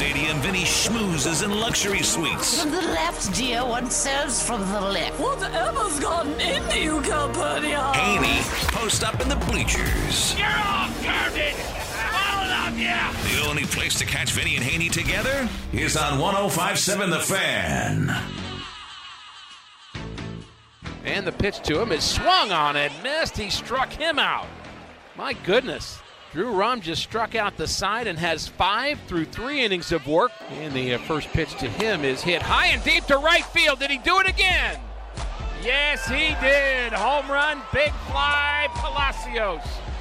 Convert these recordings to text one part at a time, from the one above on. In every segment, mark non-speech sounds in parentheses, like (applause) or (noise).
At the stadium, Vinny schmoozes in luxury suites. From the left, dear, one serves from the left. Whatever's gotten into you, Calpurnia? Haney post up in the bleachers. You're all curved! All of you! The only place to catch Vinny and Haney together is on 1057 The Fan. And the pitch to him is swung on and missed. He struck him out. My goodness. Drew Rom just struck out the side and has five through three innings of work. And the uh, first pitch to him is hit high and deep to right field. Did he do it again? Yes, he did. Home run, big fly, Palacios.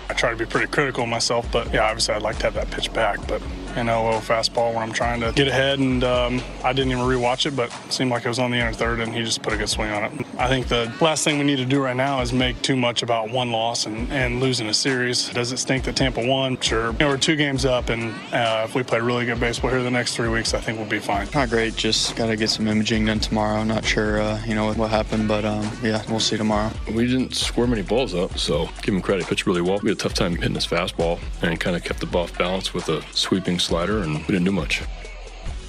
I try to be pretty critical of myself, but yeah, obviously I'd like to have that pitch back. But you know, a little fastball when I'm trying to get ahead, and um, I didn't even rewatch it, but it seemed like it was on the inner third, and he just put a good swing on it. I think the last thing we need to do right now is make too much about one loss and, and losing a series. Does it stink that Tampa won? Sure. You know, we're two games up, and uh, if we play really good baseball here the next three weeks, I think we'll be fine. Not great. Just got to get some imaging done tomorrow. Not sure, uh, you know, what happened, but um, yeah, we'll see tomorrow. We didn't score many balls up, so give him credit. Pitched really well. We had a tough time hitting his fastball and kind of kept the ball off balance with a sweeping slider, and we didn't do much.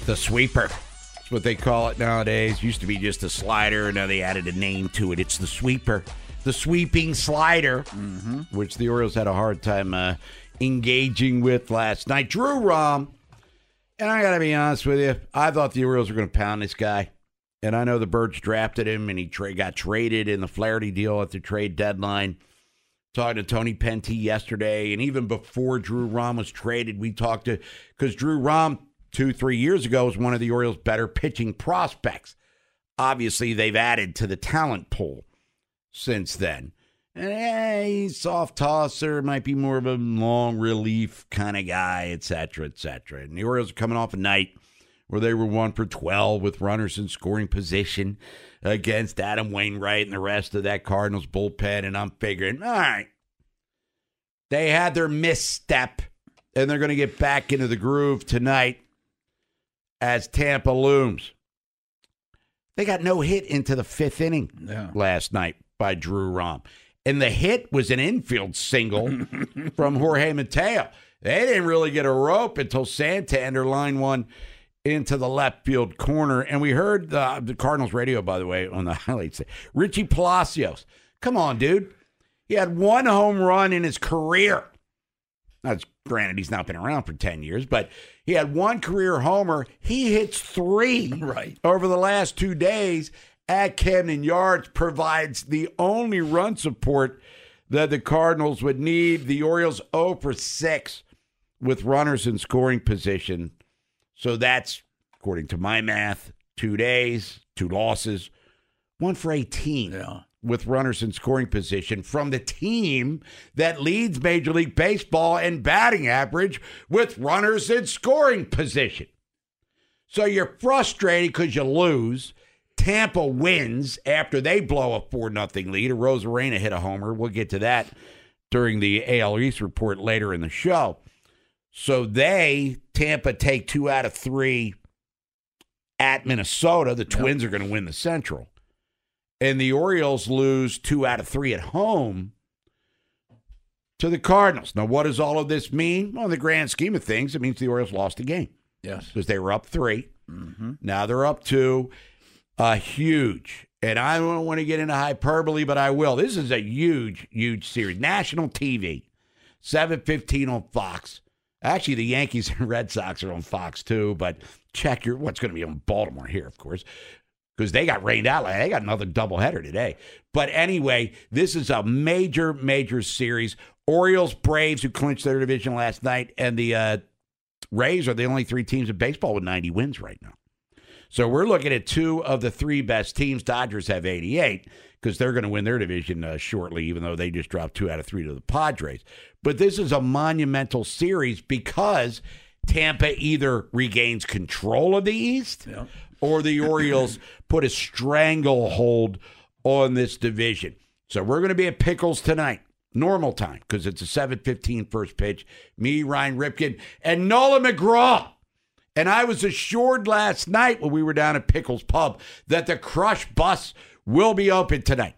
The sweeper. That's what they call it nowadays. Used to be just a slider, and now they added a name to it. It's the sweeper. The sweeping slider, which the Orioles had a hard time uh, engaging with last night. Drew Rom, and I got to be honest with you, I thought the Orioles were going to pound this guy. And I know the Birds drafted him, and he tra- got traded in the Flaherty deal at the trade deadline. Talked to Tony Penty yesterday, and even before Drew Rom was traded, we talked to because Drew Rom two, three years ago was one of the Orioles' better pitching prospects. Obviously, they've added to the talent pool since then. And eh, he's soft tosser, might be more of a long relief kind of guy, et cetera, et cetera. And the Orioles are coming off a night where they were one for 12 with runners in scoring position against Adam Wainwright and the rest of that Cardinals bullpen. And I'm figuring, all right, they had their misstep and they're going to get back into the groove tonight as Tampa looms. They got no hit into the fifth inning last night by Drew Rom. And the hit was an infield single (laughs) from Jorge Mateo. They didn't really get a rope until Santander line one into the left field corner. And we heard the, the Cardinals radio, by the way, on the (laughs) highlights. Richie Palacios. Come on, dude. He had one home run in his career. That's granted, he's not been around for 10 years, but he had one career homer. He hits three (laughs) Right. over the last two days at Camden Yards, provides the only run support that the Cardinals would need. The Orioles 0 for 6 with runners in scoring position. So that's, according to my math, two days, two losses, one for 18 Yeah. with runners in scoring position from the team that leads Major League Baseball in batting average with runners in scoring position. So you're frustrated because you lose. Tampa wins after they blow a 4 nothing lead. Arozarena hit a homer. We'll get to that during the AL East report later in the show. So they, Tampa, take two out of three at Minnesota. The Twins are going to win the Central. And the Orioles lose two out of three at home to the Cardinals. Now, what does all of this mean? Well, in the grand scheme of things, it means the Orioles lost a game. Yes. Because they were up 3 Now they're up two. Uh, huge. And I don't want to get into hyperbole, but I will. This is a huge, huge series. National TV, 715 on Fox. Actually, the Yankees and (laughs) Red Sox are on Fox too, but check your what's going to be on Baltimore here, of course, because they got rained out. They got another doubleheader today. But anyway, this is a major, major series. Orioles, Braves, who clinched their division last night, and the uh, Rays are the only three teams in baseball with 90 wins right now. So we're looking at two of the three best teams. Dodgers have 88 because they're going to win their division uh, shortly, even though they just dropped two out of three to the Padres. But this is a monumental series because Tampa either regains control of the East or the Orioles (clears throat) put a stranglehold on this division. So we're going to be at Pickles tonight. Normal time because it's a 7:15 first pitch. Me, Ryan Ripken, and Nolan McGraw. And I was assured last night when we were down at Pickles Pub that the Crush bus will be open tonight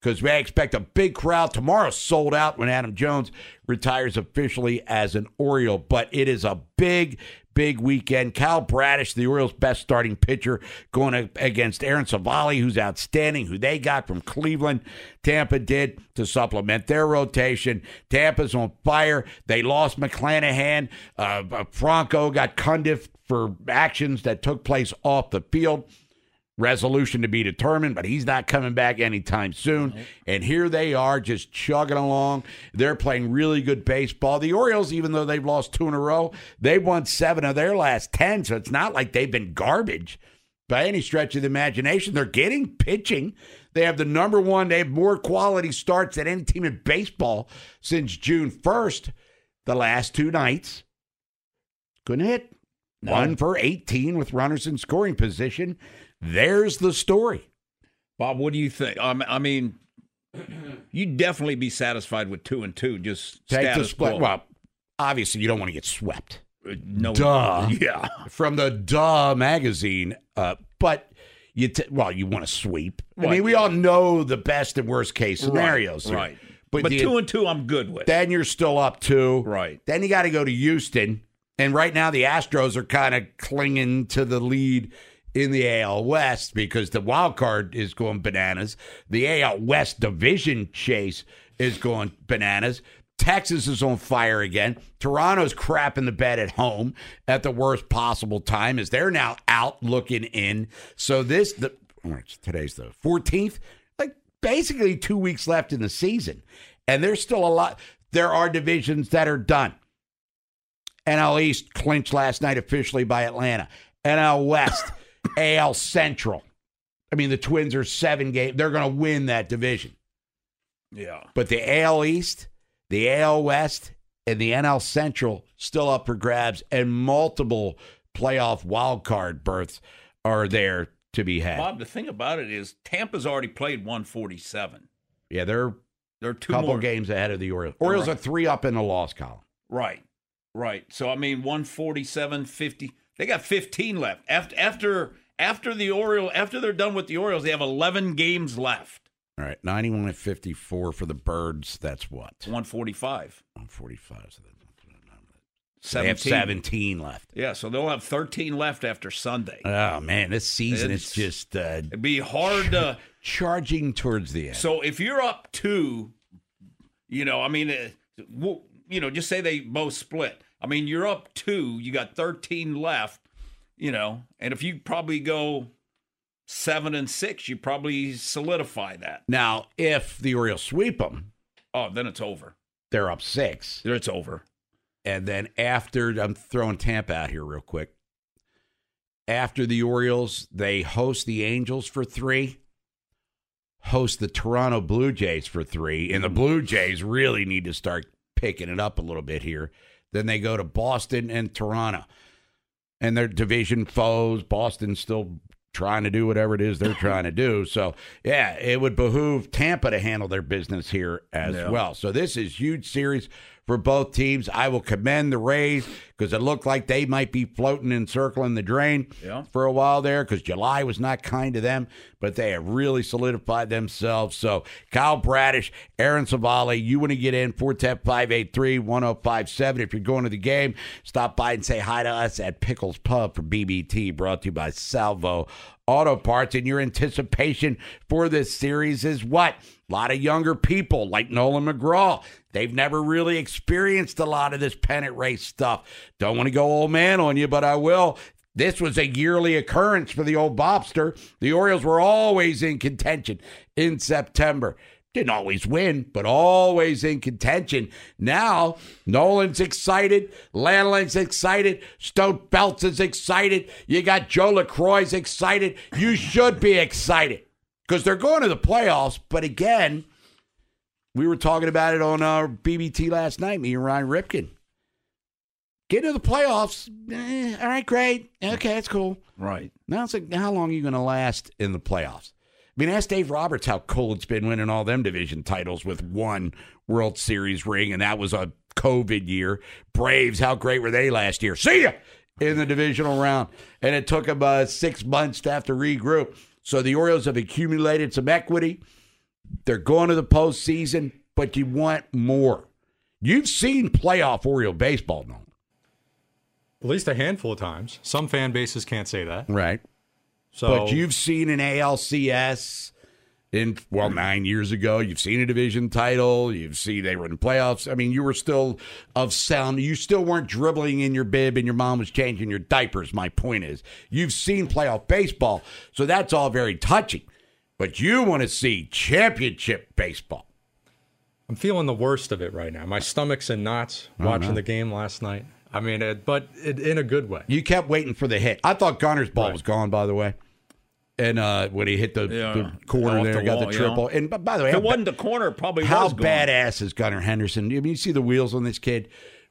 because we expect a big crowd. Tomorrow sold out when Adam Jones retires officially as an Oriole. But it is a big, big weekend. Kyle Bradish, the Orioles' best starting pitcher, going against Aaron Civale, who's outstanding, who they got from Cleveland. Tampa did to supplement their rotation. Tampa's on fire. They lost McClanahan. Uh, Franco got Cundiff for actions that took place off the field resolution to be determined, but he's not coming back anytime soon. And here they are just chugging along. They're playing really good baseball. The Orioles, even though they've lost two in a row, they've won seven of their last 10. So it's not like they've been garbage by any stretch of the imagination. They're getting pitching. They have the number one, they have more quality starts than any team in baseball since June 1st. The last two nights, couldn't hit. One for 18 with runners in scoring position. There's the story. Bob, what do you think? Um, I mean, (clears throat) you'd definitely be satisfied with two and two. Just Take the split. quo. Well, obviously, you don't want to get swept. no, Duh. Yeah, From the Duh magazine. Uh, but you, t- well, you want to sweep. I mean, we all know the best and worst case scenarios. here. right. But, But, the- two and two, I'm good with. then you're still up two. Right. Then you got to go to Houston. And right now, the Astros are kind of clinging to the lead in the AL West because the wild card is going bananas. The AL West division chase is going bananas. Texas is on fire again. Toronto's crap in the bed at home at the worst possible time as they're now out looking in. So this the today's the 14th, like basically 2 weeks left in the season. And there's still a lot there are divisions that are done. NL East clinched last night officially by Atlanta. NL West, AL Central. I mean, the Twins are seven games. They're going to win that division. yeah. But the AL East, the AL West, and the NL Central still up for grabs, and multiple playoff wild card berths are there to be had. Bob, the thing about it is Tampa's already played 147. Yeah, they're There are two couple more. games ahead of the Orioles. Orioles Right. are three up in the loss column. Right. Right. So I mean 147 50. They got 15 left. After after after the Orioles after they're done with the Orioles, they have 11 games left. All right, 91 and 54 for the Birds. That's what? 145. 145. So they have 17. 17 left. Yeah, so they'll have 13 left after Sunday. Oh, man, this season is just uh, It'd be hard to (laughs) charging towards the end. So if you're up two, you know, I mean, uh, you know, just say they both split. I mean, you're up two, you got 13 left, you know, and if you probably go seven and six, you probably solidify that. Now, if the Orioles sweep them, Oh, then it's over. they're up six. Then it's over. And then after, I'm throwing Tampa out here real quick. After the Orioles, they host the Angels for three, host the Toronto Blue Jays for three, and the Blue Jays really need to start picking it up a little bit here. Then they go to Boston and Toronto. And their division foes, Boston's still trying to do whatever it is they're (laughs) trying to do. So, yeah, it would behoove Tampa to handle their business here as Yeah. well. So, this is huge series for both teams. I will commend the Rays because it looked like they might be floating and circling the drain Yeah. for a while there because July was not kind to them, but they have really solidified themselves. So, Kyle Bradish, Aaron Civale, you want to get in 410 583 1057. If you're going to the game, stop by and say hi to us at Pickles Pub for BBT, brought to you by Salvo Auto Parts. And your anticipation for this series is what? A lot of younger people like Nolan McGraw. They've never really experienced a lot of this pennant race stuff. Don't want to go old man on you, but I will. This was a yearly occurrence for the old Bobster. The Orioles were always in contention in September. Didn't always win, but always in contention. Now, Nolan's excited. Landlin's excited. Stone Belts is excited. You got Joe LaCroix's excited. You should be excited because they're going to the playoffs. But again, we were talking about it on our BBT last night, me and Ryan Ripken. Get to the playoffs. Eh, all right, great. Okay, that's cool. Right. Now it's like, how long are you going to last in the playoffs? I mean, ask Dave Roberts how cool it's been winning all them division titles with one World Series ring, and that was a COVID year. Braves, how great were they last year? See ya in the divisional round, and it took them uh, six months to have to regroup. So the Orioles have accumulated some equity. They're going to the postseason, but you want more. You've seen playoff Oriole baseball, no? At least a handful of times. Some fan bases can't say that. Right. So but you've seen an ALCS in well nine years ago. You've seen a division title. You've seen they were in playoffs. I mean, you were still of sound. You still weren't dribbling in your bib, and your mom was changing your diapers. My point is, you've seen playoff baseball, so that's all very touching. But you want to see championship baseball. I'm feeling the worst of it right now. My stomach's in knots Oh, watching the game last night. I mean, it, but it, in a good way. You kept waiting for the hit. I thought Gunnar's ball was gone, by the way. And uh, when he hit the, Yeah. the corner there, the got wall, the yeah. triple. And b- by the way, If it wasn't the corner, probably How badass is Gunnar Henderson? I mean, you see the wheels on this kid.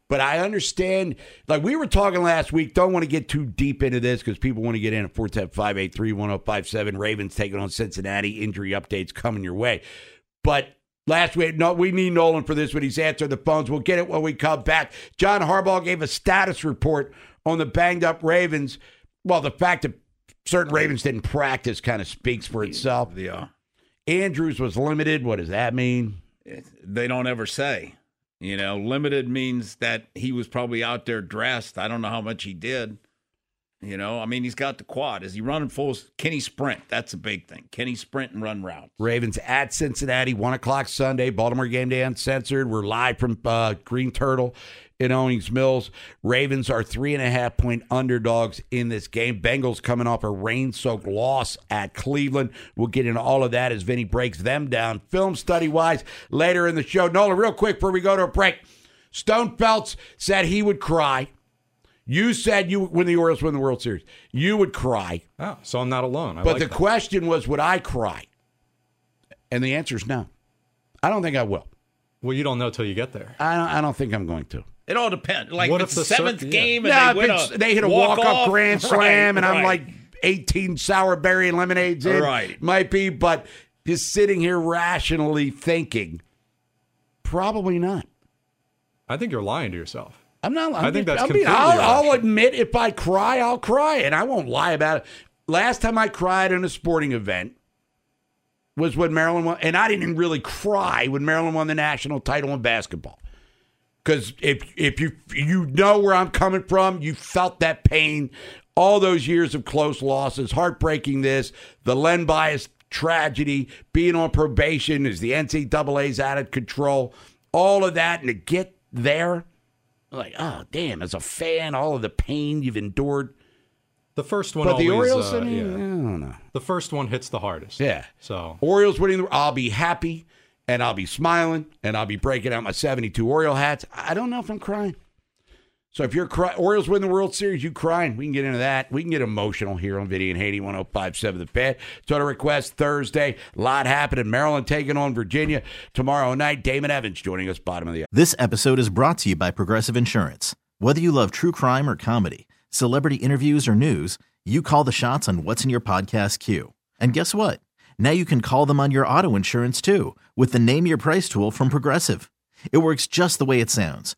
But I understand, like we were talking last week, don't want to get too deep into this because people want to get in at 410 583 1057. Ravens taking on Cincinnati. Injury updates coming your way. But last week, no, we need Nolan for this when he's answered the phones. We'll get it when we come back. John Harbaugh gave a status report on the banged up Ravens. Well, the fact that certain Ravens didn't practice kind of speaks for itself. Yeah. Andrews was limited. What does that mean? They don't ever say. You know, limited means that he was probably out there dressed. I don't know how much he did. You know, I mean, he's got the quad. Is he running full? Can he sprint? That's a big thing. Can he sprint and run routes? Ravens at Cincinnati, one o'clock Sunday. Baltimore game day uncensored. We're live from uh, Green Turtle in Owings Mills. Ravens are three and a half point underdogs in this game. Bengals coming off a rain soaked loss at Cleveland. We'll get into all of that as Vinny breaks them down film study wise later in the show. Nolan, real quick before we go to a break. Stone Feltz said he would cry. You said you when the Orioles win the World Series, you would cry. Oh, so I'm not alone. I But like the that. question was, would I cry? And the answer is no. I don't think I will. Well, you don't know till you get there. I don't, I don't think I'm going to. It all depends. Like What if if it's the the seventh cir- yeah. game and Yeah, they win a they hit a walk up walk-off, (laughs) grand slam, right, and I'm like 18 sour berry lemonades in. Right. Might be, but just sitting here rationally thinking, probably not. I think you're lying to yourself. I'm not. I'm I think that's I mean, completely I'll, I'll admit if I cry, I'll cry, and I won't lie about it. Last time I cried in a sporting event was when Maryland won, and I didn't really cry when Maryland won the national title in basketball. Because if if you you know where I'm coming from, you felt that pain, all those years of close losses, heartbreaking. This the Len Bias tragedy, being on probation, is the NCAA's out of control, all of that, and to get there, like oh damn, as a fan, all of the pain you've endured. The first one But the Orioles, uh, I mean, yeah. I don't know. The first one hits the hardest. Yeah. So Orioles winning, the, I'll be happy and I'll be smiling and I'll be breaking out my 72 Oriole hats. I don't know if I'm crying. So if you're cry- Orioles win the World Series, you crying. We can get into that. We can get emotional here on Vinny and Haney 1057 The Fan. Total request Thursday. A lot happening. Maryland taking on Virginia tomorrow night. Damon Evans joining us bottom of the This episode is brought to you by Progressive Insurance. Whether you love true crime or comedy, celebrity interviews or news, you call the shots on what's in your podcast queue. And guess what? Now you can call them on your auto insurance too with the Name Your Price tool from Progressive. It works just the way it sounds.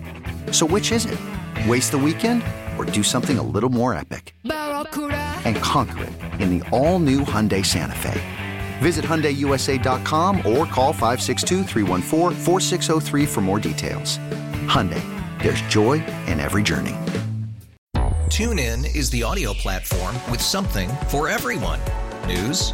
So, which is it? Waste the weekend or do something a little more epic? And conquer it in the all new Hyundai Santa Fe. Visit HyundaiUSA.com or call 562 for more details. Hyundai, there's joy in every journey. TuneIn is the audio platform with something for everyone. News.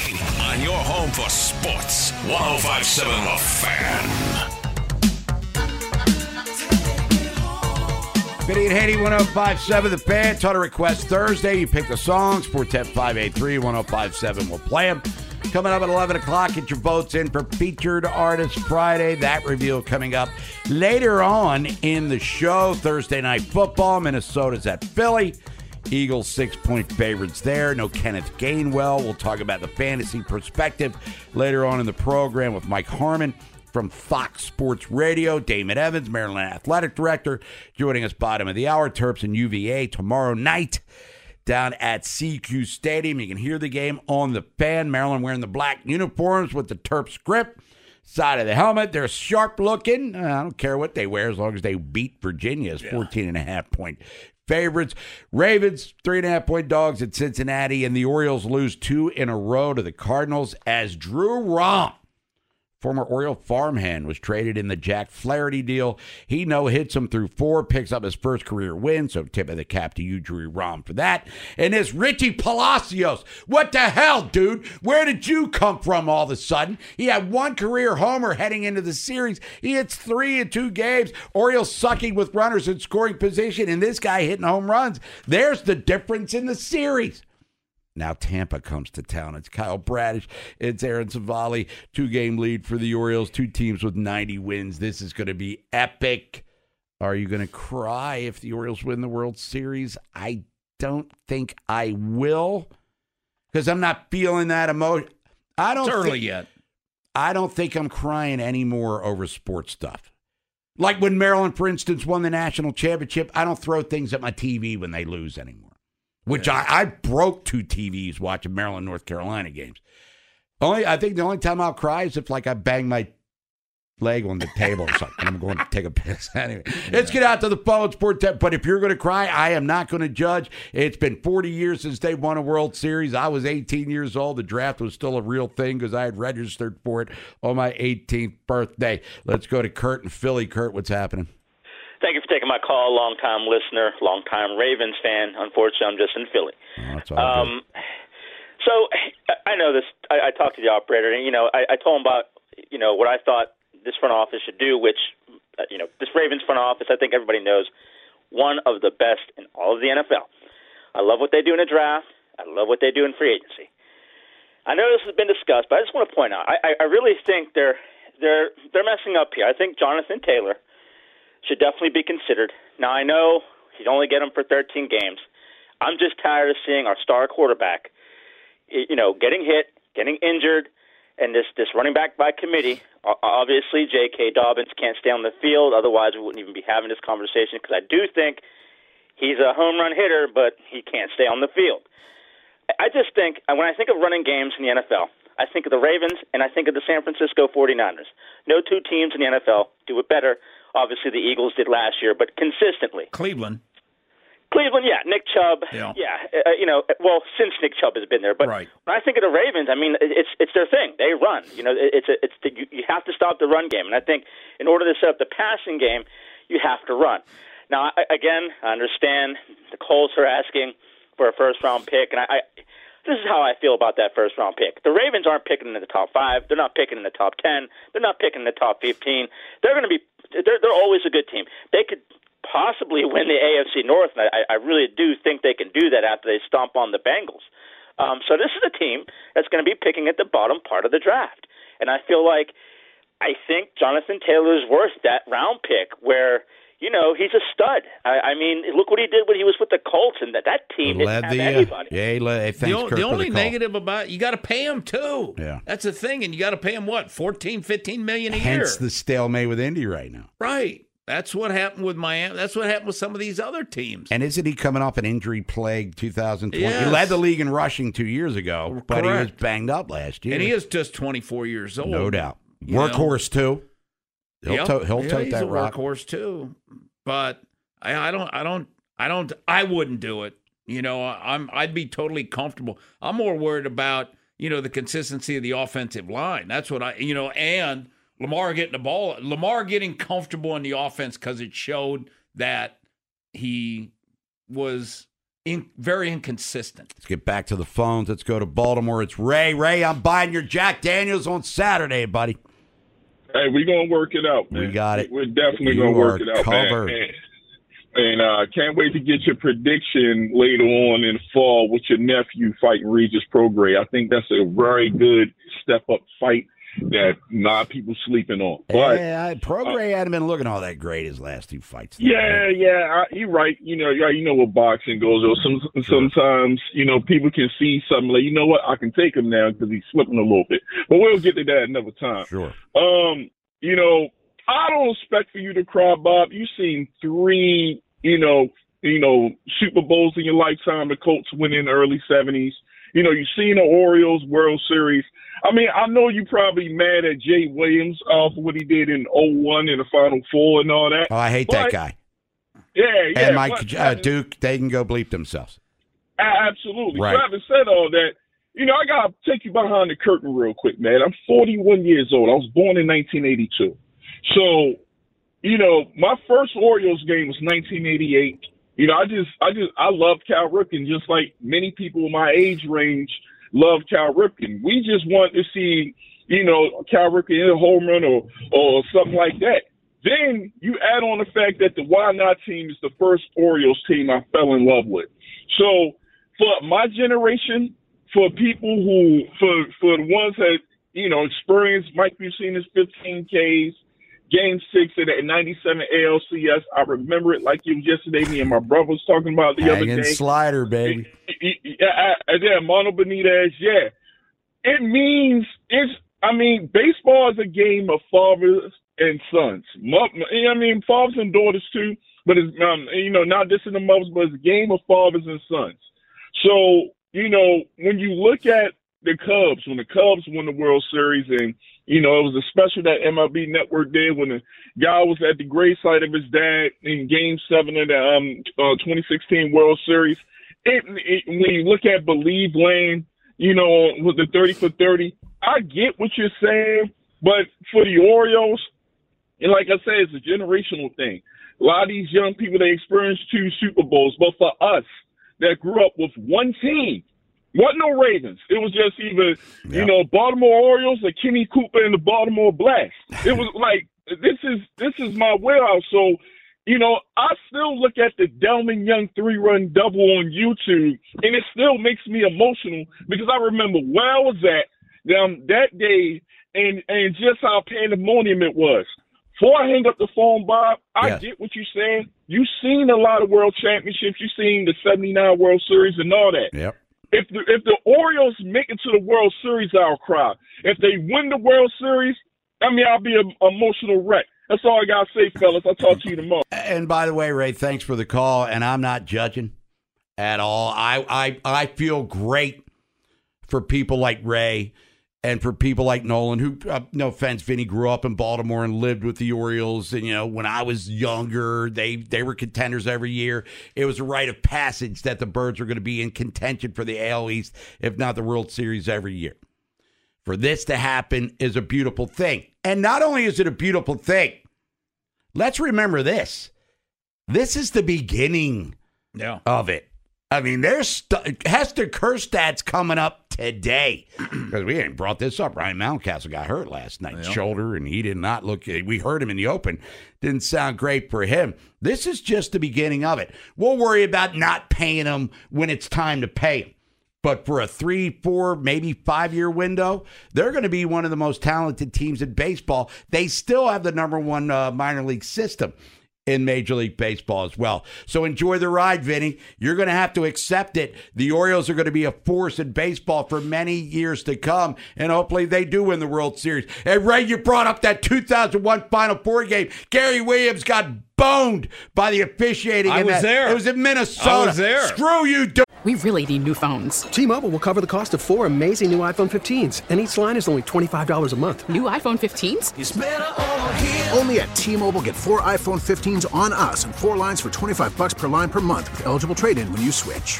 on your home for sports. 1057 The Fan. Vinny and Haney, 1057 The Fan. Ton of requests Thursday. You pick the songs. 410 1057 We'll play them. Coming up at 11 o'clock, get your votes in for Featured Artist Friday. That reveal coming up later on in the show. Thursday Night Football. Minnesota's at Philly. Eagles six point favorites there. No Kenneth Gainwell. We'll talk about the fantasy perspective later on in the program with Mike Harmon from Fox Sports Radio. Damon Evans, Maryland Athletic Director, joining us bottom of the hour. Terps and UVA tomorrow night down at SECU Stadium. You can hear the game on the fan. Maryland wearing the black uniforms with the Terp script. Side of the helmet, they're sharp looking. Uh, I don't care what they wear as long as they beat Virginia as 14 and a half point favorites. Ravens, three and a half point dogs at Cincinnati, and the Orioles lose two in a row to the Cardinals as Drew Rom, former Oriole farmhand, was traded in the Jack Flaherty deal. He no hits him through four, picks up his first career win. So tip of the cap to you, Drew Rom, for that. And this Richie Palacios, what the hell, dude? Where did you come from all of a sudden? He had one career homer heading into the series. He hits three in two games. Orioles sucking with runners in scoring position, and this guy hitting home runs. There's the difference in the series. Now Tampa comes to town. It's Kyle Bradish. It's Aaron Civale. Two game lead for the Orioles. Two teams with 90 wins. This is going to be epic. Are you going to cry if the Orioles win the World Series? I don't think I will because I'm not feeling that emotion. I don't It's early think- yet. I don't think I'm crying anymore over sports stuff. Like when Maryland, for instance, won the national championship, I don't throw things at my TV when they lose anymore. Which I, I broke two TVs watching Maryland, North Carolina games. Only I think the only time I'll cry is if like I bang my leg on the table or something. I'm going to take a piss. (laughs) Anyway, let's get out to the phone, Sport Tech. But if you're going to cry, I am not going to judge. It's been 40 years since they won a World Series. I was 18 years old. The draft was still a real thing because I had registered for it on my 18th birthday. Let's go to Kurt and Philly. Kurt, what's happening? Thank you for taking my call. Long time listener, long time Ravens fan. Unfortunately, I'm just in Philly. Oh, that's all good. Um, so I- know this. I, I talked to the operator, and you know, I, I told him about you know what I thought this front office should do. Which uh, you know, this Ravens front office, I think everybody knows, one of the best in all of the NFL. I love what they do in the draft. I love what they do in free agency. I know this has been discussed, but I just want to point out, I, I- I really think they're they're they're messing up here. I think Jonathan Taylor should definitely be considered. Now I know he'd only get him for 13 games. I'm just tired of seeing our star quarterback, you know, getting hit getting injured, and this this running back by committee. Obviously, J.K. Dobbins can't stay on the field. Otherwise, we wouldn't even be having this conversation because I do think he's a home run hitter, but he can't stay on the field. I just think uh, when I think of running games in the NFL, I think of the Ravens and I think of the San Francisco 49ers. No two teams in the NFL do it better. Obviously, the Eagles did last year, but consistently. Cleveland. Cleveland, yeah, Nick Chubb, Yeah. uh, you know, well, since Nick Chubb has been there, but Right. when I think of the Ravens, I mean, it's it's their thing. They run, you know, it's a, it's the, you, you have to stop the run game, and I think in order to set up the passing game, you have to run. Now, I, again, I understand the Colts are asking for a first round pick, and I, I this is how I feel about that first round pick. The Ravens aren't picking in the top five. They're not picking in the top ten. They're not picking in the top fifteen. They're going to be. They're, they're always a good team. They could possibly (laughs) win the AFC North, and I, I really do think they can do that after they stomp on the Bengals. Um, so this is a team that's going to be picking at the bottom part of the draft, and I feel like I think Jonathan Taylor's worth that round pick where. You know he's a stud. I, I mean, look what he did when he was with the Colts, and that that team didn't Led have the, uh, anybody. yeah, he led, hey, The, thanks, o- Kirk, the only call. negative about you got to pay him too. Yeah. That's the thing, and you got to pay him what 14, 15 million a year. Hence the stalemate with Indy right now. right. That's what happened with Miami. That's what happened with some of these other teams. And isn't he coming off an injury plague 2020? Yes. He led the league in rushing two years ago, but he was banged up last year. And he is just twenty four years old. no doubt. you know. Workhorse too. He'll, Yep. to- he'll Yeah, tote he's that a rock. workhorse too. But I, I don't, I don't, I don't, I wouldn't do it. You know, I'm, I'd be totally comfortable. I'm more worried about you know the consistency of the offensive line. That's what I, you know, and Lamar getting the ball, Lamar getting comfortable in the offense because it showed that he was in, very inconsistent. Let's get back to the phones. Let's go to Baltimore. It's Ray. Ray, I'm buying your Jack Daniels on Saturday, buddy. Hey, we're gonna work it out, man. We got it. We're definitely You gonna work it out, covered. man. And, I uh, can't wait to get your prediction later on in the fall with your nephew fighting Regis Prograis. I think that's a very good step up fight that not people sleeping on. But yeah, I- Prograis hadn't been looking all that great his last two fights. Yeah, yeah, I, you're right. You know, yeah, you know what boxing goes. Or some sometimes, you know, people can see something like, you know what, I can take him now because he's slipping a little bit. But we'll get to that another time. Sure. Um, you know, I don't expect for you to cry, Bob. You've seen three, you know, you know, Super Bowls in your lifetime. The Colts win in the early seventies. You know, you've seen the Orioles World Series. I mean, I know you're probably mad at Jay Williams uh, for what he did in 01 in the Final Four and all that. Oh, I hate that guy. Yeah, yeah. and Mike but- uh, Duke, they can go bleep themselves. Absolutely. Right. So having said all that, you know, I gotta take you behind the curtain real quick, man. I'm 41 years old. I was born in 1982. So, you know, my first Orioles game was 1988. You know, I just, I just, I love Cal Ripken, just like many people in my age range love Cal Ripken. We just want to see, you know, Cal Ripken in a home run or, or something like that. Then you add on the fact that the Why Not team is the first Orioles team I fell in love with. So for my generation, for people who, for for the ones that you know experienced Mike Mussina's 15 Ks, Game Six of the '97 ALCS, I remember it like it was yesterday. Me and my brother was talking about the other Hanging day. slider, baby. Yeah, then Mono Benitez, yeah. It means it's. I mean, baseball is a game of fathers and sons. Mo- you know I mean, fathers and daughters too. But it's um, you know, not just in the mothers, but it's a game of fathers and sons. So you know, when you look at the Cubs, when the Cubs won the World Series, and you know, it was a special that MLB Network did when the guy was at the gravesite of his dad in Game Seven of the um, uh, 2016 World Series. It, it, when you look at Believeland, you know, with the 30 for 30, I get what you're saying, but for the Orioles, and like I said, it's a generational thing. A lot of these young people they experienced two Super Bowls, but for us that grew up with one team, wasn't no Ravens. It was just either you know Baltimore Orioles or Kenny Cooper and the Baltimore Blast. It was like this is this is my wheelhouse. So you know, I still look at the Delmon Young three run double on YouTube, and it still makes me emotional because I remember where I was at um, that day and and just how pandemonium it was. Before I hang up the phone, Bob, I Yes. get what you're saying. You've seen a lot of world championships. You've seen the 79 World Series and all that. Yep. If the if the Orioles make it to the World Series, I'll cry. If they win the World Series, I mean, I'll be an emotional wreck. That's all I gotta say, fellas. I'll talk to you tomorrow. And by the way, Ray, thanks for the call. And I'm not judging at all. I I I feel great for people like Ray and for people like Nolan, who, uh, no offense, Vinny grew up in Baltimore and lived with the Orioles. And you know, when I was younger, they they were contenders every year. It was a rite of passage that the Birds were going to be in contention for the AL East, if not the World Series, every year. For this to happen is a beautiful thing, and not only is it a beautiful thing, let's remember this: this is the beginning Yeah. of it. I mean, there's st- Heston Kjerstad's coming up today (clears throat) because we ain't brought this up. Ryan Mountcastle got hurt last night, shoulder, and he did not look. We heard him in the open. Didn't sound great for him. This is just the beginning of it. We'll worry about not paying him when it's time to pay him. But for a three, four, maybe five year window, they're going to be one of the most talented teams in baseball. They still have the number one uh, minor league system in Major League Baseball as well. So enjoy the ride, Vinny. You're going to have to accept it. The Orioles are going to be a force in baseball for many years to come, and hopefully they do win the World Series. And Ray, you brought up that 2001 Final Four game. Gary Williams got boned by the officiating. I in was that. there. It was in Minnesota. I was there. Screw you. Do- We really need new phones. T-Mobile will cover the cost of four amazing new iPhone 15s, and each line is only $25 a month. New iPhone 15s? Only at T-Mobile get four iPhone 15s on us and four lines for 25 bucks per line per month with eligible trade-in when you switch.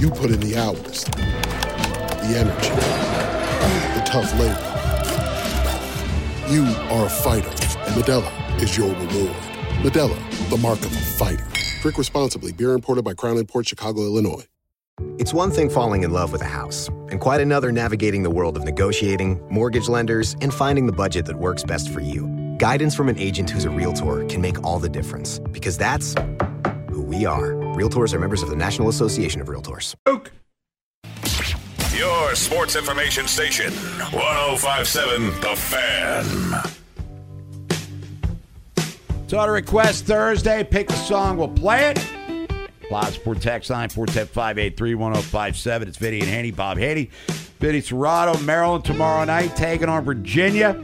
You put in the hours, the energy, the tough labor. You are a fighter, and Modelo is your reward. Modelo, the mark of a fighter. Drink responsibly. Beer imported by Crown Port Chicago, Illinois. It's one thing falling in love with a house, and quite another navigating the world of negotiating, mortgage lenders, and finding the budget that works best for you. Guidance from an agent who's a realtor can make all the difference, because that's who we are. Realtors are members of the National Association of Realtors. Oak. Your sports information station. 1057 The Fan. So on a request Thursday, pick a song, we'll play it. Live Sport Text line 410-583-1057. It's Vinny and Haney, Bob Haney. Vinny Cerrato, Maryland tomorrow night, taking on Virginia.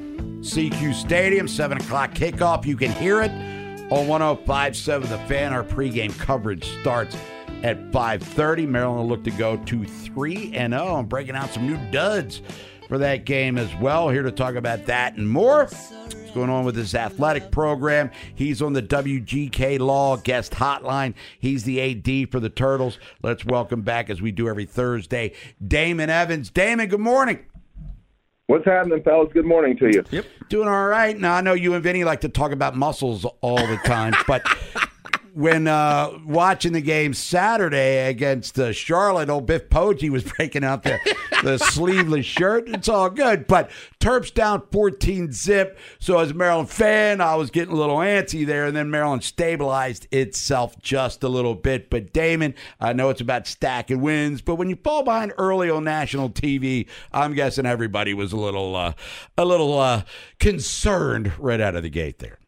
SECU Stadium, 7 o'clock kickoff. You can hear it on 1057 The Fan. Our pregame coverage starts at 5.30. Maryland will look to go to 3 and 0. I'm breaking out some new duds for that game as well. Here to talk about that and more. What's going on with his athletic program? He's on the WGK Law guest hotline. He's the AD for the Turtles. Let's welcome back, as we do every Thursday, Damon Evans. Damon, good morning. What's happening, fellas? Good morning to you. Yep. Doing all right. Now, I know you and Vinny like to talk about muscles all the time, (laughs) but when uh, watching the game Saturday against uh, Charlotte, old Biff Poggi was (laughs) breaking out the, the sleeveless shirt. It's all good, but Terps down 14 zip. So as a Maryland fan, I was getting a little antsy there, and then Maryland stabilized itself just a little bit. But Damon, I know it's about stacking wins, but when you fall behind early on national TV, I'm guessing everybody was a little, uh, a little uh, concerned right out of the gate there.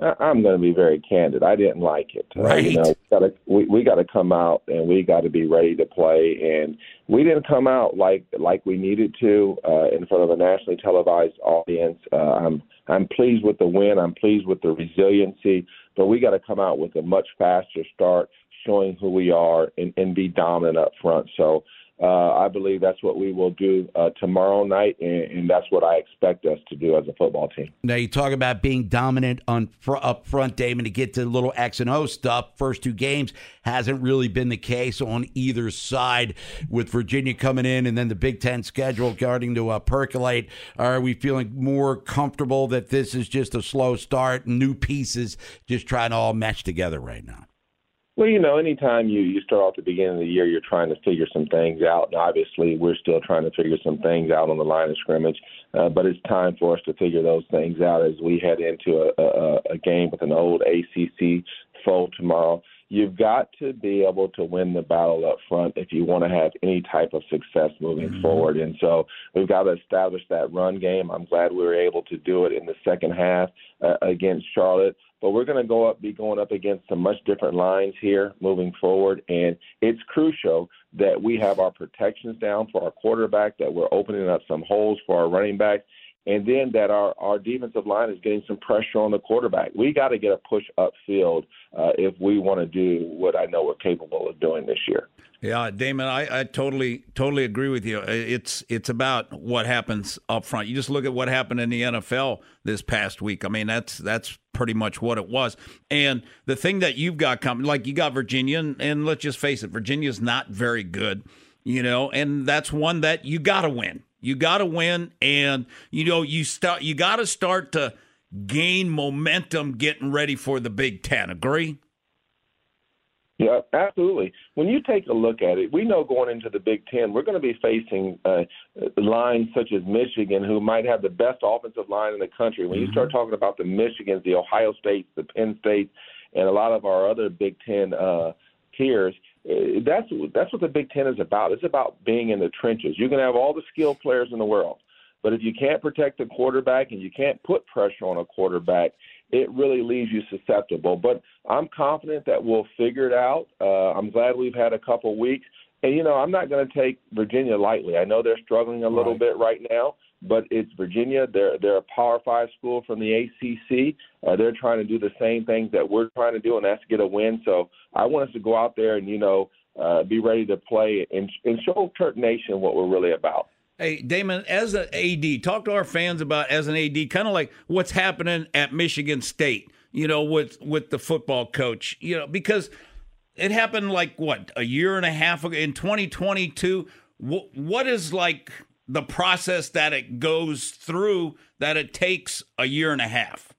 I- I'm going to be very candid. I didn't like it. Uh, Right. you know, we gotta, we we got to come out and we got to be ready to play. And we didn't come out like like we needed to uh, in front of a nationally televised audience. Uh, I'm I'm pleased with the win. I'm pleased with the resiliency. But we got to come out with a much faster start, showing who we are and, and be dominant up front. So. Uh, I believe that's what we will do uh, tomorrow night, and, and that's what I expect us to do as a football team. Now you talk about being dominant on fr- up front, Damon. To get to the little X and O stuff, first two games hasn't really been the case on either side. With Virginia coming in, and then the Big Ten schedule starting to uh, percolate, are we feeling more comfortable that this is just a slow start, new pieces, just trying to all mesh together right now? Well, you know, anytime you you start off the beginning of the year, you're trying to figure some things out, and obviously we're still trying to figure some things out on the line of scrimmage. Uh, but it's time for us to figure those things out as we head into a, a, a game with an old ACC foe tomorrow. You've got to be able to win the battle up front if you want to have any type of success moving mm-hmm. forward. And so we've got to establish that run game. I'm glad we were able to do it in the second half uh, against Charlotte but we're going to go up, be going up against some much different lines here moving forward, and it's crucial that we have our protections down for our quarterback, that we're opening up some holes for our running back, and then that our our defensive line is getting some pressure on the quarterback. We got to get a push upfield uh, if we want to do what I know we're capable of doing this year. Yeah, Damon, I, I totally totally agree with you. It's it's about what happens up front. You just look at what happened in the NFL this past week. I mean, that's that's pretty much what it was. And the thing that you've got coming, like you got Virginia, and, and let's just face it, Virginia's not very good, you know, and that's one that you got to win. You got to win, and you know you start. You got to start to gain momentum, getting ready for the Big Ten. Agree? Yeah, absolutely. When you take a look at it, we know going into the Big Ten, we're going to be facing uh, lines such as Michigan, who might have the best offensive line in the country. When mm-hmm. you start talking about the Michigans, the Ohio States, the Penn State, and a lot of our other Big Ten uh, peers, that's that's what the Big Ten is about. It's about being in the trenches. You can have all the skilled players in the world, but if you can't protect the quarterback and you can't put pressure on a quarterback, it really leaves you susceptible. But I'm confident that we'll figure it out. Uh, I'm glad we've had a couple weeks. And, you know, I'm not going to take Virginia lightly. I know they're struggling a little right. bit right now, but it's Virginia. They're, they're a Power Five school from the ACC. Uh, they're trying to do the same things that we're trying to do, and that's get a win. So I want us to go out there and, you know, uh, be ready to play and, and show Terp Nation what we're really about. Hey, Damon, as an AD, talk to our fans about as an AD, kind of like what's happening at Michigan State, you know, with with the football coach, you know, because it happened like what a year and a half ago in 2022. What, what is like the process that it goes through that it takes a year and a half?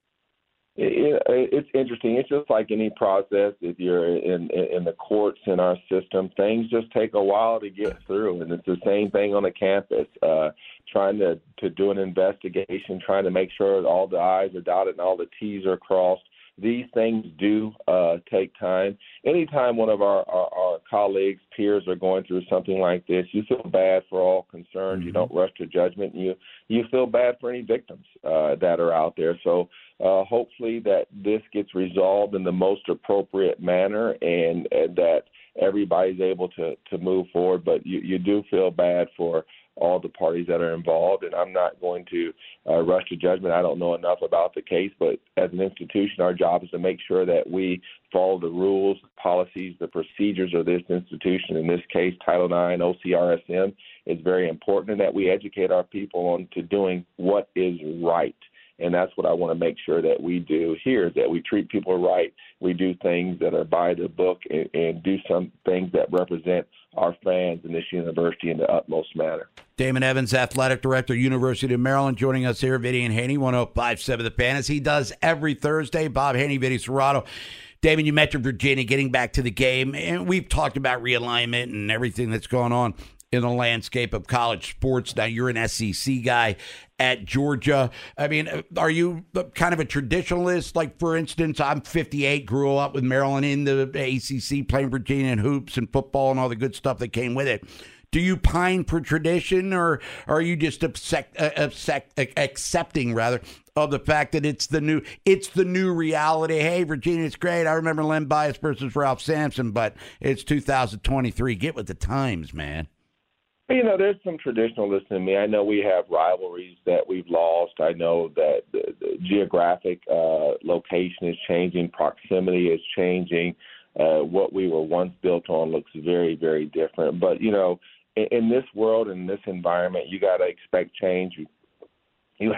it, it's interesting. It's just like any process. If you're in in the courts in our system, things just take a while to get through, and it's the same thing on the campus. Uh, trying to to do an investigation, trying to make sure all the I's are dotted and all the T's are crossed. These things do uh, take time. Anytime one of our, our, our colleagues, peers are going through something like this, you feel bad for all concerned. Mm-hmm. You don't rush to judgment. You you feel bad for any victims uh, that are out there. So uh, hopefully that this gets resolved in the most appropriate manner and, and that everybody's able to to move forward. But you, you do feel bad for all the parties that are involved, and I'm not going to uh, rush to judgment. I don't know enough about the case, but as an institution, our job is to make sure that we follow the rules, policies, the procedures of this institution. In this case, Title IX, OCRSM is very important, and that we educate our people on to doing what is right and that's what I want to make sure that we do here: that we treat people right, we do things that are by the book, and, and do some things that represent our fans in this university in the utmost manner. Damon Evans, athletic director, University of Maryland, joining us here, Vinny and Haney, 1057 The Fan, as he does every Thursday. Bob Haney, Vinny Cerrato. Damon, you mentioned Virginia getting back to the game, and we've talked about realignment and everything that's going on in the landscape of college sports. Now, you're an SEC guy at Georgia. I mean, are you kind of a traditionalist? Like, for instance, I'm 58, grew up with Maryland in the ACC, playing Virginia and hoops and football and all the good stuff that came with it. Do you pine for tradition, or are you just accept, uh, uh, accepting rather of the fact that it's the new it's the new reality? Hey, Virginia's great. I remember Len Bias versus Ralph Sampson, but it's 2023. Get with the times, man. You know, there's some traditionalists in me. I know we have rivalries that we've lost. I know that the, the geographic uh, location is changing, proximity is changing. Uh, what we were once built on looks very, very different. But you know, in, in this world, in this environment, you got to expect change. You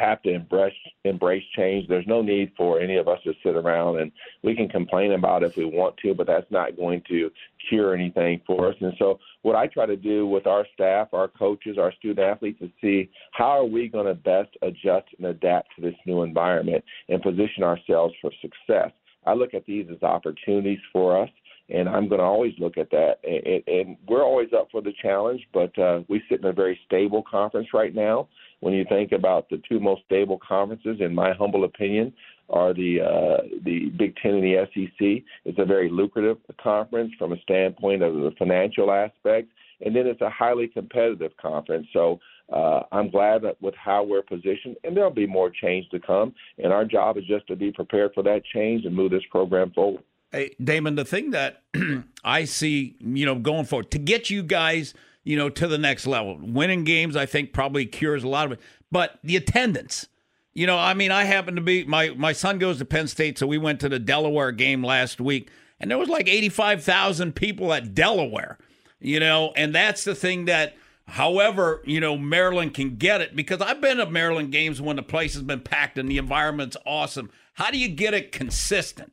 have to embrace embrace change. There's no need for any of us to sit around and we can complain about it if we want to, but that's not going to cure anything for us. And so, what I try to do with our staff, our coaches, our student athletes is see how are we going to best adjust and adapt to this new environment and position ourselves for success. I look at these as opportunities for us and I'm going to always look at that. And, and we're always up for the challenge, but uh, we sit in a very stable conference right now. When you think about the two most stable conferences, in my humble opinion, are the uh, the Big Ten and the SEC. It's a very lucrative conference from a standpoint of the financial aspect, and then it's a highly competitive conference. So uh, I'm glad that with how we're positioned, and there'll be more change to come. And our job is just to be prepared for that change and move this program forward. Hey, Damon, the thing that (clears throat) I see, you know, going forward to get you guys, you know, to the next level, winning games, I think probably cures a lot of it. But the attendance, you know, I mean, I happen to be my my son goes to Penn State, so we went to the Delaware game last week, and there was like eighty five thousand people at Delaware, you know, and that's the thing that. However, you know, Maryland can get it because I've been to Maryland games when the place has been packed and the environment's awesome. How do you get it consistent?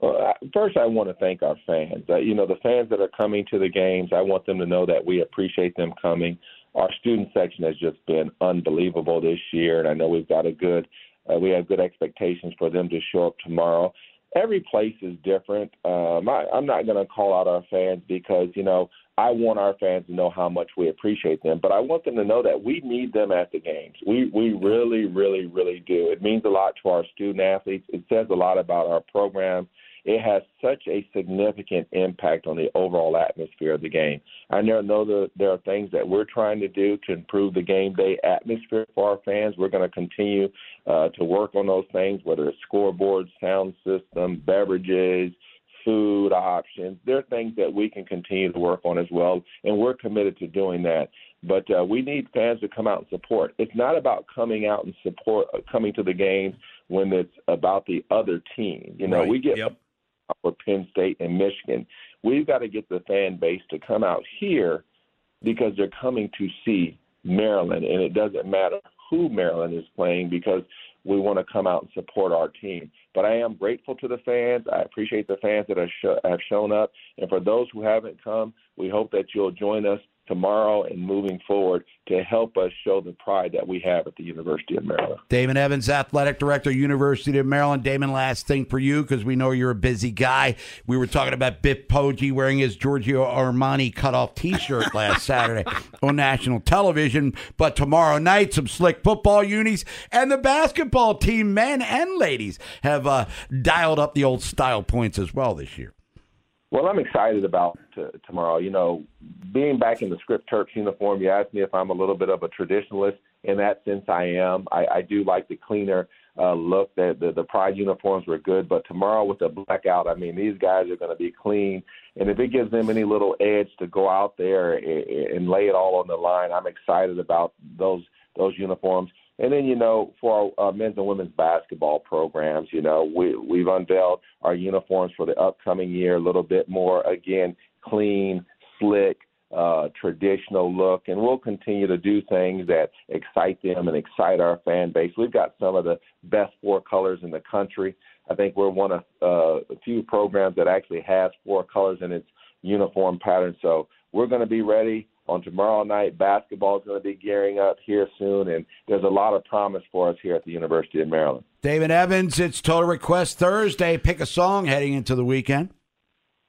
Well, first, I want to thank our fans. Uh, you know, the fans that are coming to the games, I want them to know that we appreciate them coming. Our student section has just been unbelievable this year, and I know we've got a good, uh, we have good expectations for them to show up tomorrow. Every place is different. Um, I, I'm not going to call out our fans because you know I want our fans to know how much we appreciate them, but I want them to know that we need them at the games. We we really, really, really do. It means a lot to our student athletes. It says a lot about our program. It has such a significant impact on the overall atmosphere of the game. I know that there are things that we're trying to do to improve the game day atmosphere for our fans. We're going to continue uh, to work on those things, whether it's scoreboard, sound system, beverages, food options. There are things that we can continue to work on as well, and we're committed to doing that. But uh, we need fans to come out and support. It's not about coming out and support, uh, coming to the games when it's about the other team. You know, Right. we get Yep. For Penn State and Michigan. We've got to get the fan base to come out here because they're coming to see Maryland, and it doesn't matter who Maryland is playing because we want to come out and support our team. But I am grateful to the fans. I appreciate the fans that have shown up, and for those who haven't come, we hope that you'll join us tomorrow and moving forward to help us show the pride that we have at the University of Maryland. Damon Evans, Athletic Director, University of Maryland. Damon, last thing for you because we know you're a busy guy. We were talking about Biff Poggi wearing his Giorgio Armani cutoff T-shirt last (laughs) Saturday on national television. But tomorrow night, some slick football unis and the basketball team, men and ladies, have uh, dialed up the old style points as well this year. Well, I'm excited about t- tomorrow. You know, being back in the Script Terps uniform, you asked me if I'm a little bit of a traditionalist. In that sense, I am. I, I do like the cleaner uh, look. The, the the Pride uniforms were good, but tomorrow with the blackout, I mean, these guys are going to be clean. And if it gives them any little edge to go out there and, and lay it all on the line, I'm excited about those those uniforms. And then, you know, for our uh, men's and women's basketball programs, you know, we, we've unveiled our uniforms for the upcoming year, a little bit more, again, clean, slick, uh, traditional look. And we'll continue to do things that excite them and excite our fan base. We've got some of the best four colors in the country. I think we're one of uh, a few programs that actually has four colors in its uniform pattern. So we're going to be ready on tomorrow night. Basketball is going to be gearing up here soon, and there's a lot of promise for us here at the University of Maryland. David Evans, it's Total Request Thursday. Pick a song heading into the weekend.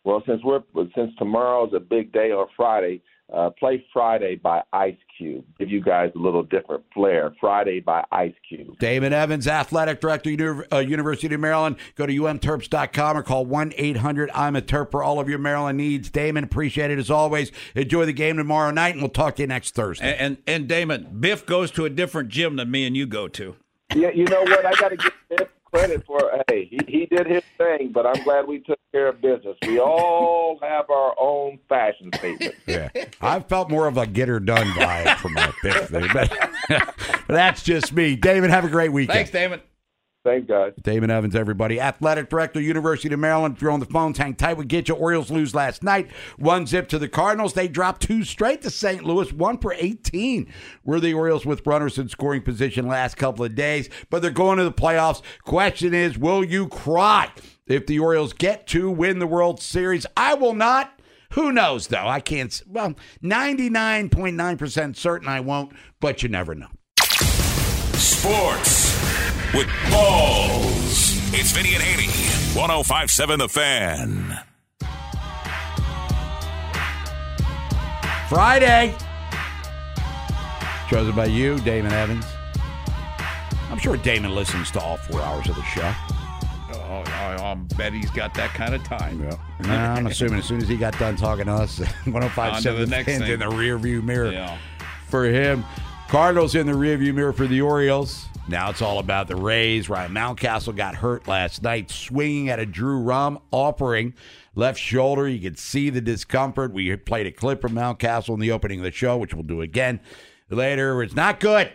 Well, since we're since tomorrow's a big day on Friday, uh, play Friday by Ice Cube. Give you guys a little different flair. Friday by Ice Cube. Damon Evans, Athletic Director, Uni- uh, University of Maryland. Go to umterps.com or call 1 800 I'm a Terp for all of your Maryland needs. Damon, appreciate it as always. Enjoy the game tomorrow night, and we'll talk to you next Thursday. And, and and Damon, Biff goes to a different gym than me and you go to. Yeah, you know what? I got to get him (laughs) credit for. Hey, he he did his thing, but I'm glad we took care of business. We all have our own fashion statement. Yeah, I felt more of a get her done vibe from that Biff thing, but, but that's just me. David, have a great weekend. Thanks, Damon. Thanks, guys. Damon Evans, everybody. Athletic Director, University of Maryland. If you're on the phones, hang tight. We get you. Orioles lose last night. One zip to the Cardinals. They dropped two straight to St. Louis, one for 18. We're the Orioles with runners in scoring position last couple of days, but they're going to the playoffs. Question is, will you cry if the Orioles get to win the World Series? I will not. Who knows, though? I can't. Well, 99.9% certain I won't, but you never know. Sports with balls. It's Vinny and Haney, 1057 The Fan. Friday. Chosen by you, Damon Evans. I'm sure Damon listens to all four hours of the show. Oh, I, bet he's got that kind of time. Yeah. No, I'm assuming as soon as he got done talking to us, (laughs) 1057 the next in the rearview mirror yeah. for him. Cardinals in the rearview mirror for the Orioles. Now it's all about the Rays. Ryan Mountcastle got hurt last night swinging at a Drew Rom offering left shoulder. You could see the discomfort. We played a clip from Mountcastle in the opening of the show, which we'll do again later. It's not good.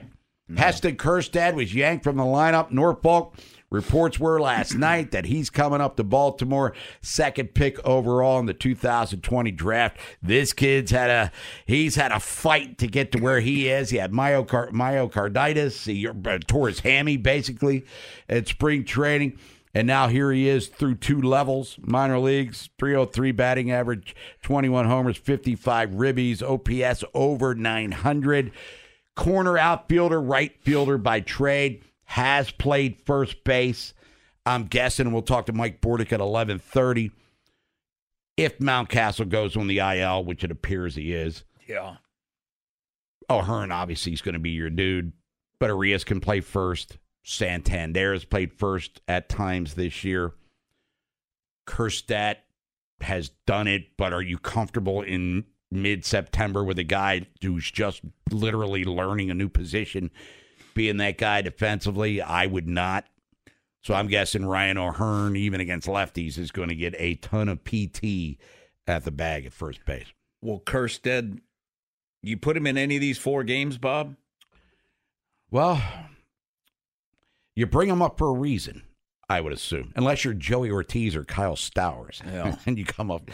Heston Kjerstad was yanked from the lineup. Norfolk reports were last (clears throat) night that he's coming up to Baltimore, second pick overall in the 2020 draft. This kid's had a he's had a fight to get to where he is. He had myocard- myocarditis. He uh, tore his hammy basically at spring training. And now here he is through two levels, minor leagues, 303 batting average, 21 homers, 55 ribbies, OPS over 900 corner outfielder, right fielder by trade, has played first base. I'm guessing we'll talk to Mike Bordick at 11:30. If Mountcastle goes on the IL, which it appears he is, Yeah. Oh, O'Hearn obviously is going to be your dude, but Urías can play first. Santander has played first at times this year. Kjerstad has done it, but are you comfortable in mid September with a guy who's just literally learning a new position, being that guy defensively? I would not. So I'm guessing Ryan O'Hearn, even against lefties, is going to get a ton of PT at the bag at first base. Well, Kjerstad, you put him in any of these four games, Bob? Well, you bring him up for a reason, I would assume, unless you're Joey Ortiz or Kyle Stowers, Yeah. (laughs) and you come up.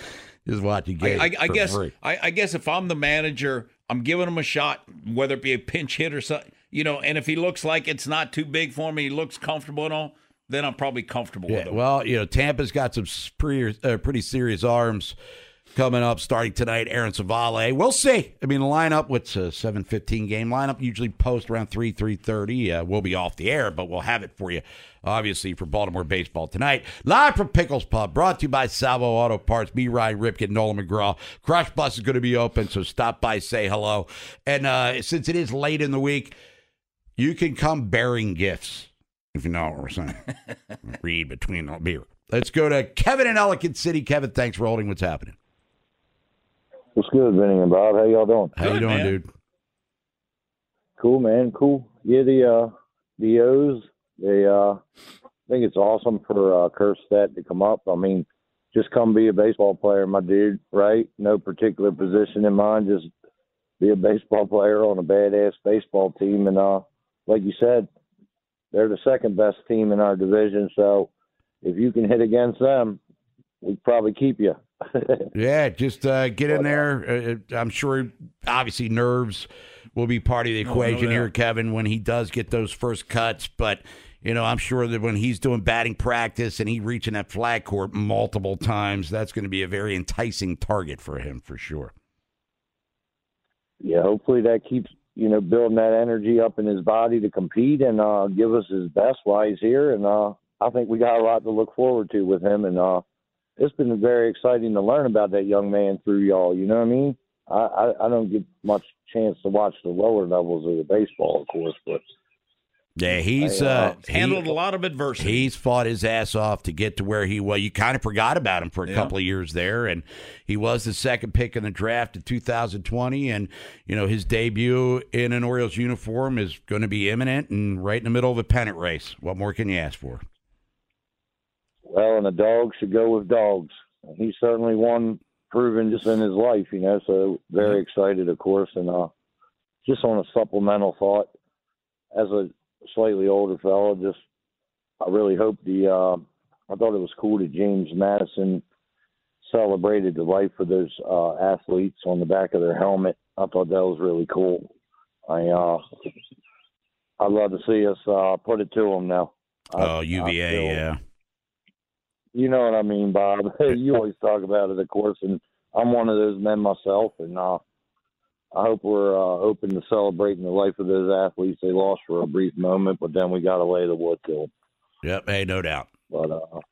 Is what you get. I, I for guess. I, I guess if I'm the manager, I'm giving him a shot, whether it be a pinch hit or something, you know. And if he looks like it's not too big for me, he looks comfortable and all, then I'm probably comfortable with him. well, you know, Tampa's got some pretty, uh, pretty serious arms coming up starting tonight. Aaron Civale. We'll see. I mean, the lineup, what's a 715 game lineup? Usually post around 3, 330. Uh, we'll be off the air, but we'll have it for you, obviously, for Baltimore baseball tonight. Live from Pickles Pub, brought to you by Salvo Auto Parts, B. Ryan Ripken, Nolan McGraw. Crush Bus is going to be open, so stop by, say hello. And uh, since it is late in the week, you can come bearing gifts, if you know what we're saying. (laughs) Read between the beer. Let's go to Kevin in Ellicott City. Kevin, thanks for holding. What's happening? What's good, Vinny and Bob? How y'all doing? How you doing, dude? Cool, man. Cool. Yeah, the uh, the O's. They uh, I think it's awesome for uh, Kjerstad to come up. I mean, just come be a baseball player, my dude. Right? No particular position in mind. Just be a baseball player on a badass baseball team. And uh, like you said, they're the second best team in our division. So if you can hit against them, we'd probably keep you. (laughs) Yeah, just uh, get in there. Uh, I'm sure, obviously, nerves will be part of the no equation here. Kevin, when he does get those first cuts. But, you know, I'm sure that when he's doing batting practice and he reaching that flag court multiple times, that's going to be a very enticing target for him for sure. yeah, hopefully that keeps you know building that energy up in his body to compete and uh, give us his best while he's here. And uh, I think we got a lot to look forward to with him. And uh, it's been very exciting to learn about that young man through y'all. You know what I mean? I, I, I don't get much chance to watch the lower levels of the baseball, of course, but Yeah, he's uh, uh, Handled he- a lot of adversity. He's fought his ass off to get to where he was. You kind of forgot about him for a Yeah. couple of years there, and he was the second pick in the draft in 2020. And you know his debut in an Orioles uniform is going to be imminent and right in the middle of a pennant race. What more can you ask for? well, and a dog should go with dogs. He's certainly one proven just in his life, you know. So very excited, of course, and uh, just on a supplemental thought, as a slightly older fellow, just I really hope the. Uh, I thought it was cool that James Madison celebrated the life of those uh, athletes on the back of their helmet. I thought that was really cool. I uh, I'd love to see us uh, put it to them now. Oh, I UVA, feel- yeah. you know what I mean, Bob. (laughs) you always talk about it, of course, and I'm one of those men myself, and uh, I hope we're uh, open to celebrating the life of those athletes. They lost for a brief moment, but then we got to lay the wood to them. Yep. Hey, no doubt. But uh, All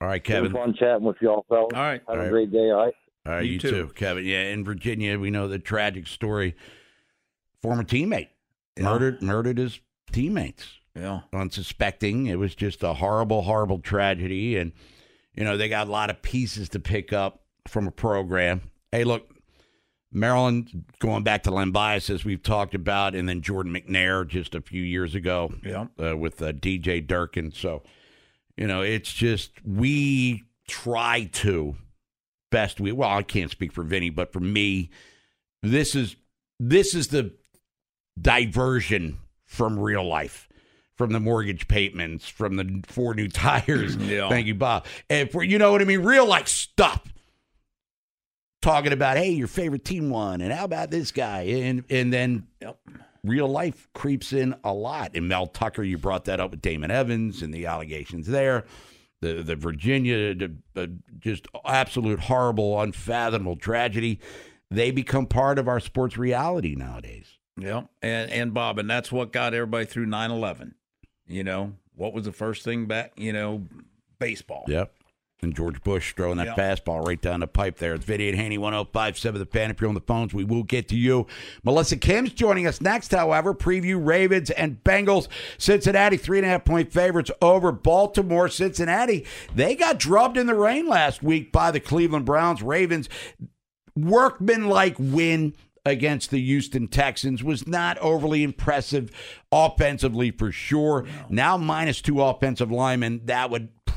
right, it was Kevin. fun chatting with y'all, fellas. All right. have All a right. great day. All right. All right, You you, too. too. Kevin. Yeah, in Virginia, we know the tragic story. Former teammate murdered murdered his teammates. Yeah. Unsuspecting. It was just a horrible, horrible tragedy. And, you know, they got a lot of pieces to pick up from a program. Hey, look, Maryland going back to Len Bias, as we've talked about, and then Jordan McNair just a few years ago Yeah. uh, with uh, DJ Durkin. So, you know, it's just we try to best we well, I can't speak for Vinny, but for me, this is this is the diversion from real life. From the mortgage payments, from the four new (laughs) tires. Yeah. Thank you, Bob. And for you know what I mean, real life stuff. Talking about, hey, your favorite team won, and how about this guy? And and then real life creeps in a lot. And Mel Tucker, you brought that up with Damon Evans and the allegations there. The the Virginia, the, uh, just absolute horrible, unfathomable tragedy. They become part of our sports reality nowadays. Yeah. And and Bob, and that's what got everybody through 9-11. You know, what was the first thing back? You know, baseball. Yep. And George Bush throwing that Yep. fastball right down the pipe there. It's Vinny and Haney 1057 The Fan. If you're on the phones, we will get to you. Melissa Kim's joining us next, however. Preview Ravens and Bengals. Cincinnati, three and a half point favorites over Baltimore. Cincinnati, they got drubbed in the rain last week by the Cleveland Browns. Ravens, workmanlike win against the Houston Texans was not overly impressive offensively for sure. Now minus two offensive linemen, that would